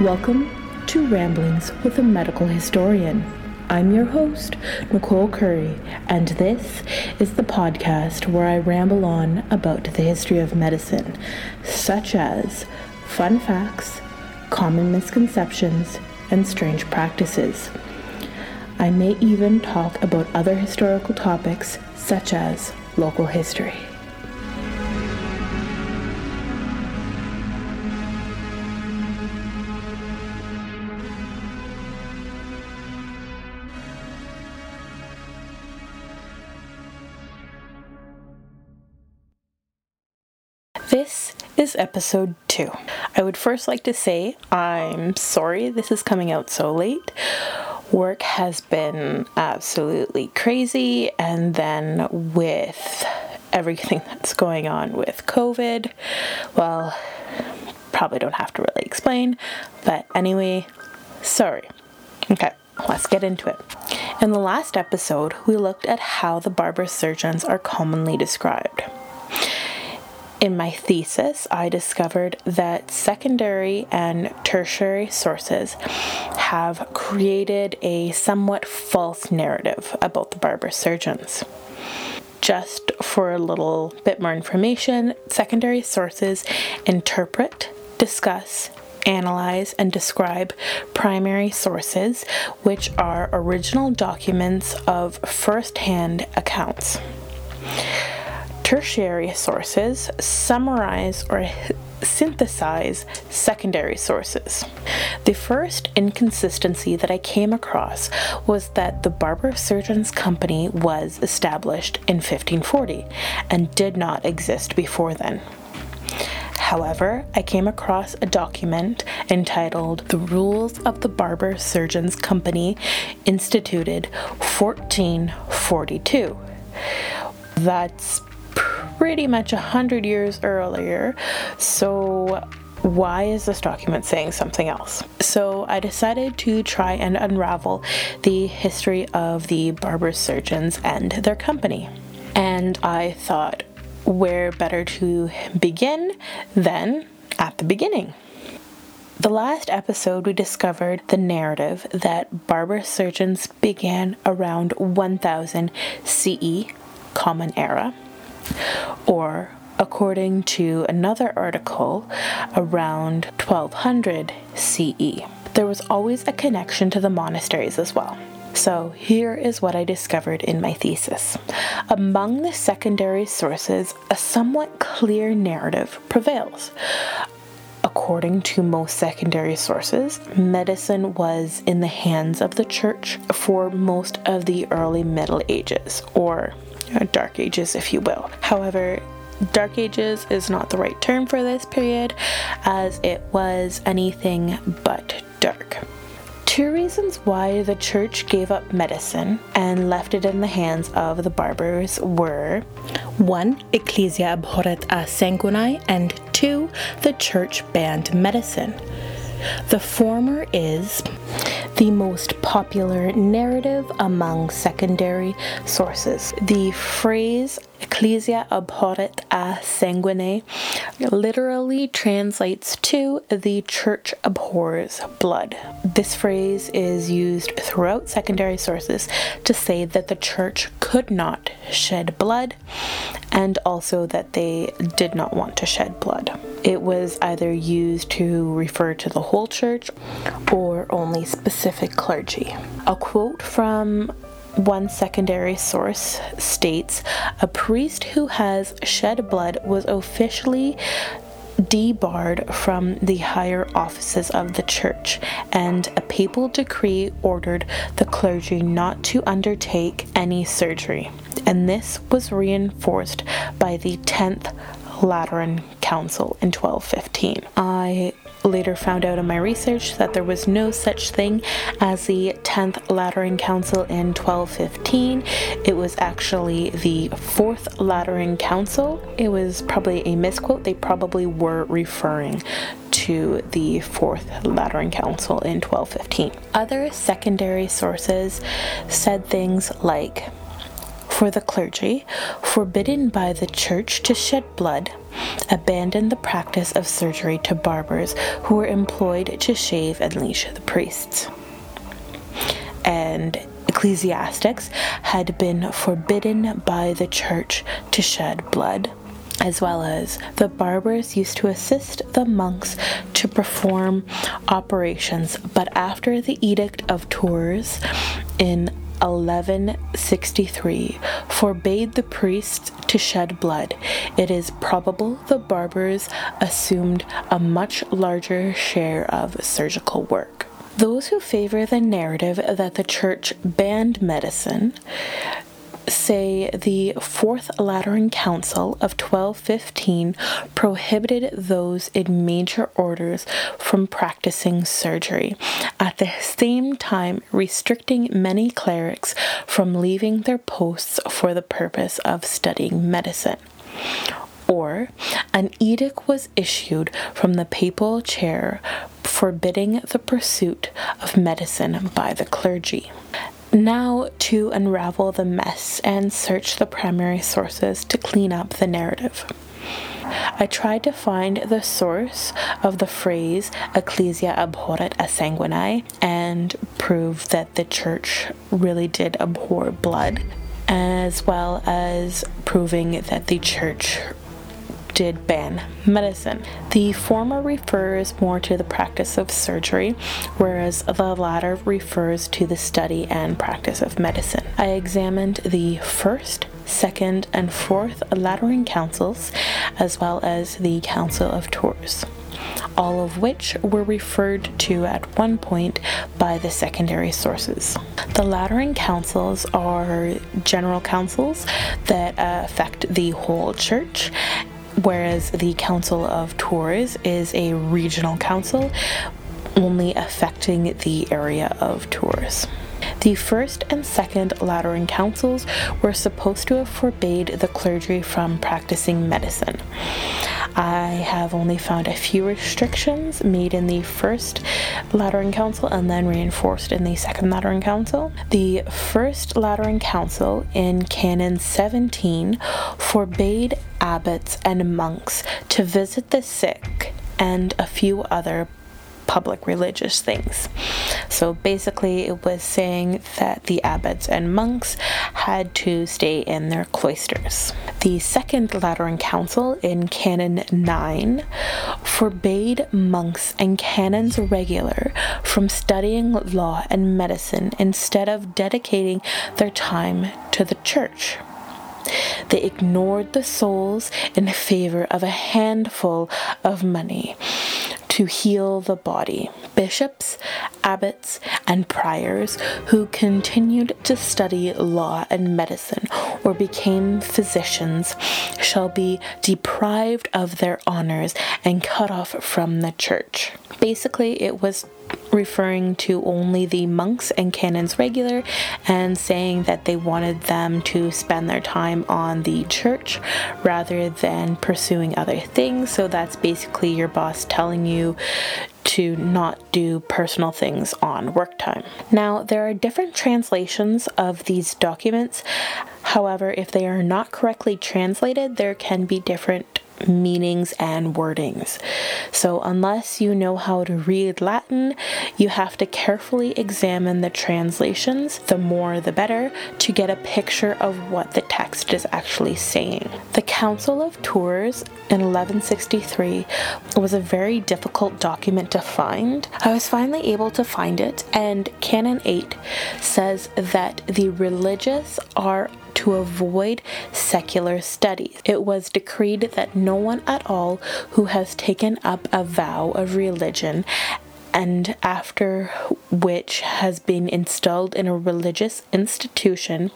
Welcome to Ramblings with a Medical Historian. I'm your host, Nicole Curry, and this is the podcast where I ramble on about the history of medicine, such as fun facts, common misconceptions, and strange practices. I may even talk about other historical topics, such as local history. Episode two. I would first like to say I'm sorry this is coming out so late. Work has been absolutely crazy, and then with everything that's going on with COVID, well, probably don't have to really explain, but anyway, sorry. Okay, let's get into it. In the last episode, we looked at how the barber surgeons are commonly described. In my thesis, I discovered that secondary and tertiary sources have created a somewhat false narrative about the barber surgeons. Just for a little bit more information, secondary sources interpret, discuss, analyze, and describe primary sources, which are original documents of first hand accounts tertiary sources summarize or synthesize secondary sources. The first inconsistency that I came across was that the Barber Surgeons Company was established in 1540 and did not exist before then. However, I came across a document entitled The Rules of the Barber Surgeons Company, instituted 1442. That's pretty much a hundred years earlier. So why is this document saying something else? So I decided to try and unravel the history of the barber surgeons and their company. And I thought, where better to begin than at the beginning? The last episode, we discovered the narrative that barber surgeons began around 1000 CE, Common Era, or according to another article, around 1200 CE. There was always a connection to the monasteries as well. So, here is what I discovered in my thesis. Among the secondary sources, a somewhat clear narrative prevails. According to most secondary sources, medicine was in the hands of the church for most of the early Middle Ages, or Dark Ages, if you will. However, Dark Ages is not the right term for this period, as it was anything but dark. Two reasons why the church gave up medicine and left it in the hands of the barbers were one, Ecclesia abhorret a sanguine, and two, the church banned medicine. The former is the most popular narrative among secondary sources. The phrase Ecclesia abhorret a sanguine literally translates to the church abhors blood. This phrase is used throughout secondary sources to say that the church could not shed blood and also that they did not want to shed blood. It was either used to refer to the whole church or only specific clergy. A quote from one secondary source states a priest who has shed blood was officially debarred from the higher offices of the church, and a papal decree ordered the clergy not to undertake any surgery. And this was reinforced by the 10th Lateran Council in 1215. I later found out in my research that there was no such thing as the 10th Lateran Council in 1215. It was actually the 4th Lateran Council. It was probably a misquote. They probably were referring to the 4th Lateran Council in 1215. Other secondary sources said things like for the clergy, forbidden by the church to shed blood, abandoned the practice of surgery to barbers who were employed to shave and leash the priests. And ecclesiastics had been forbidden by the church to shed blood as well as the barbers used to assist the monks to perform operations, but after the Edict of Tours in 1163 forbade the priests to shed blood. It is probable the barbers assumed a much larger share of surgical work. Those who favor the narrative that the church banned medicine say the Fourth Lateran Council of 1215 prohibited those in major orders from practicing surgery, at the same time restricting many clerics from leaving their posts for the purpose of studying medicine or an edict was issued from the papal chair forbidding the pursuit of medicine by the clergy. Now, to unravel the mess and search the primary sources to clean up the narrative. I tried to find the source of the phrase Ecclesia abhorret a sanguine and prove that the church really did abhor blood, as well as proving that the church did ban medicine. The former refers more to the practice of surgery, whereas the latter refers to the study and practice of medicine. I examined the first, second, and fourth Lateran councils, as well as the Council of Tours all of which were referred to at one point by the secondary sources. The Lateran councils are general councils that affect the whole church whereas the Council of Tours is a regional council only affecting the area of Tours. The first and second Lateran councils were supposed to have forbade the clergy from practicing medicine. I have only found a few restrictions made in the first Lateran Council and then reinforced in the second Lateran Council. The first Lateran Council in Canon 17 forbade abbots and monks to visit the sick and a few other public religious things. So basically, it was saying that the abbots and monks had to stay in their cloisters. The Second Lateran Council in Canon 9 forbade monks and canons regular from studying law and medicine instead of dedicating their time to the church. They ignored the souls in favor of a handful of money to heal the body. Bishops, abbots, and priors who continued to study law and medicine or became physicians shall be deprived of their honors and cut off from the church. Basically, it was referring to only the monks and canons regular and saying that they wanted them to spend their time on the church rather than pursuing other things. So that's basically your boss telling you to not do personal things on work time. Now, there are different translations of these documents. However, if they are not correctly translated, there can be different meanings and wordings. So, unless you know how to read Latin, you have to carefully examine the translations, the more the better, to get a picture of what the text is actually saying. The Council of Tours in 1163 was a very difficult document to find. I was finally able to find it, and Canon 8 says that the religious are to avoid secular studies. It was decreed that no one at all who has taken up a vow of religion and after which has been installed in a religious institution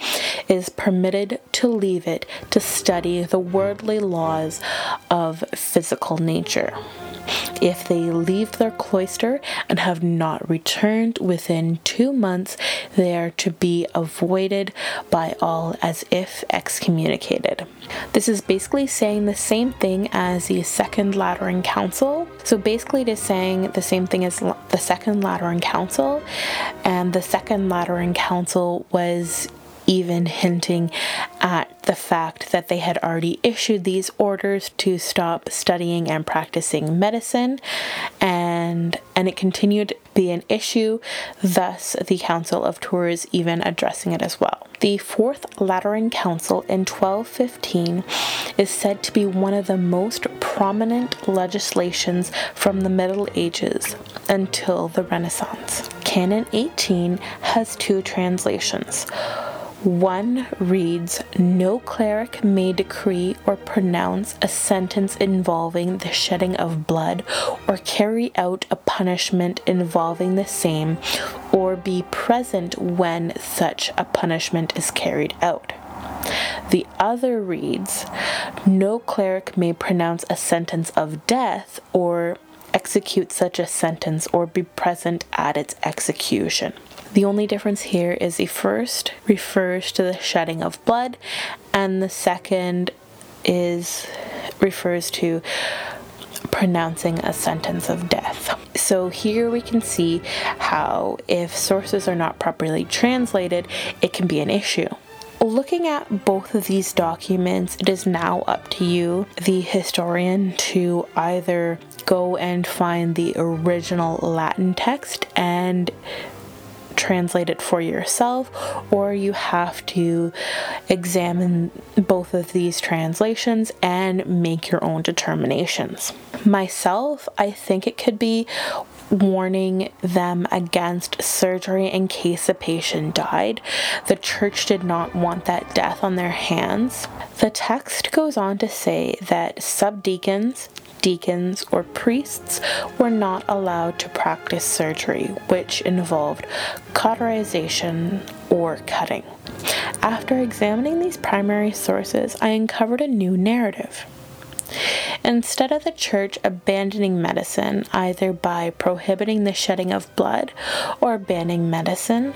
is permitted to leave it to study the worldly laws of physical nature. If they leave their cloister and have not returned within two months, they are to be avoided by all as if excommunicated. This is basically saying the same thing as the Second Lateran Council. So basically, it is saying the same thing as the Second Lateran Council, and the Second Lateran Council was even hinting at the fact that they had already issued these orders to stop studying and practicing medicine. And and it continued to be an issue thus the council of tours even addressing it as well. The fourth lateran council in 1215 is said to be one of the most prominent legislations from the middle ages until the renaissance. Canon 18 has two translations one reads No cleric may decree or pronounce a sentence involving the shedding of blood, or carry out a punishment involving the same, or be present when such a punishment is carried out. The other reads No cleric may pronounce a sentence of death, or execute such a sentence, or be present at its execution. The only difference here is the first refers to the shedding of blood, and the second is refers to pronouncing a sentence of death. So here we can see how if sources are not properly translated, it can be an issue. Looking at both of these documents, it is now up to you, the historian, to either go and find the original Latin text and translate it for yourself, or you have to examine both of these translations and make your own determinations. Myself, I think it could be warning them against surgery in case the patient died. The church did not want that death on their hands. The text goes on to say that subdeacons, deacons, or priests were not allowed to practice surgery, which involved cauterization or cutting. After examining these primary sources, I uncovered a new narrative. Instead of the church abandoning medicine, either by prohibiting the shedding of blood or banning medicine,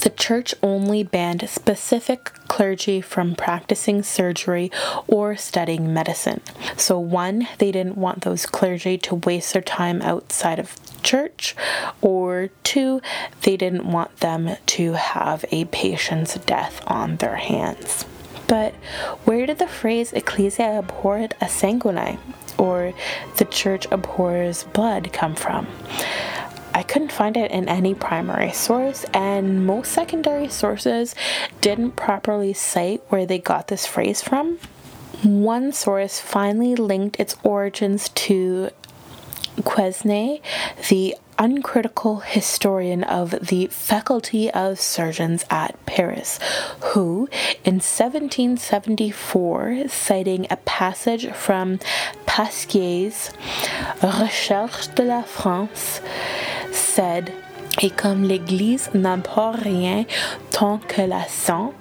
the church only banned specific clergy from practicing surgery or studying medicine. So, one, they didn't want those clergy to waste their time outside of church, or two, they didn't want them to have a patient's death on their hands. But where did the phrase Ecclesia abhorret a sanguine, or the church abhors blood, come from? I couldn't find it in any primary source, and most secondary sources didn't properly cite where they got this phrase from. One source finally linked its origins to Quesnay, the uncritical historian of the Faculty of Surgeons at Paris, who, in 1774, citing a passage from Pasquier's Recherche de la France, said Et comme l'Église n'abhorre rien tant que la sang,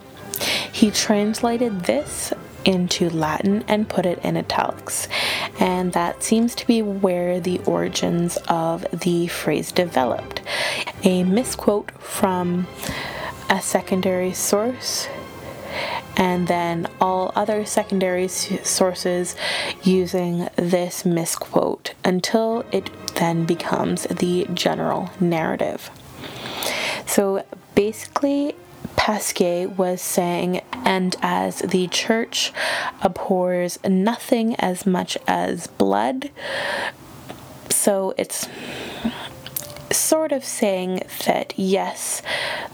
he translated this into Latin and put it in italics. And that seems to be where the origins of the phrase developed. A misquote from a secondary source and then all other secondary sources using this misquote until it then becomes the general narrative. So basically, Pasquier was saying, and as the church abhors nothing as much as blood, so it's sort of saying that yes,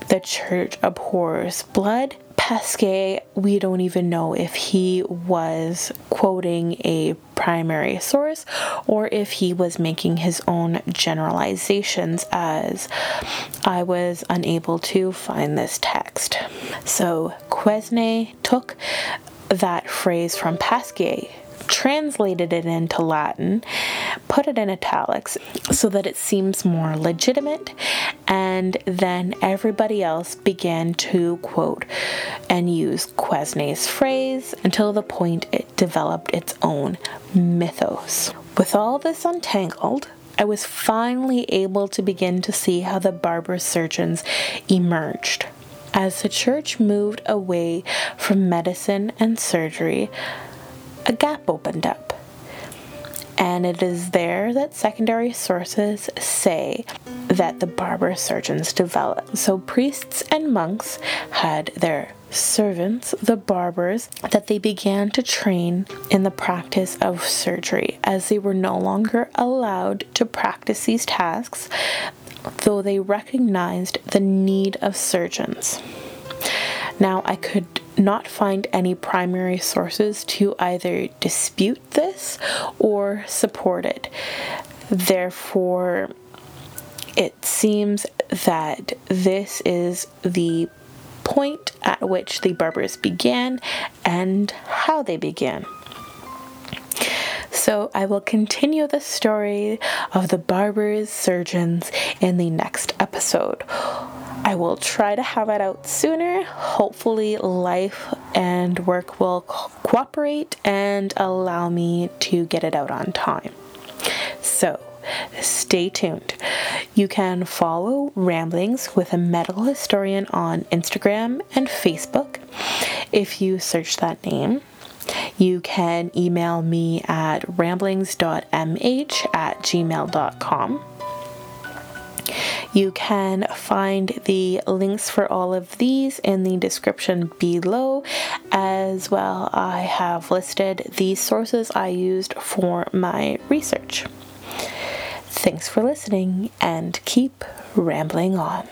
the church abhors blood, Pasquier, we don't even know if he was quoting a primary source or if he was making his own generalizations, as I was unable to find this text. So Quesnay took that phrase from Pasquier translated it into Latin, put it in italics so that it seems more legitimate, and then everybody else began to quote and use Quesnay's phrase until the point it developed its own mythos. With all this untangled, I was finally able to begin to see how the barber surgeons emerged. As the church moved away from medicine and surgery, a gap opened up. And it is there that secondary sources say that the barber surgeons developed. So priests and monks had their servants, the barbers, that they began to train in the practice of surgery as they were no longer allowed to practice these tasks, though they recognized the need of surgeons. Now, I could not find any primary sources to either dispute this or support it. Therefore, it seems that this is the point at which the barbers began and how they began. So, I will continue the story of the barbers, surgeons in the next episode. I will try to have it out sooner. Hopefully, life and work will co- cooperate and allow me to get it out on time. So, stay tuned. You can follow Ramblings with a Medical Historian on Instagram and Facebook if you search that name. You can email me at ramblings.mh at gmail.com. You can find the links for all of these in the description below. As well, I have listed the sources I used for my research. Thanks for listening and keep rambling on.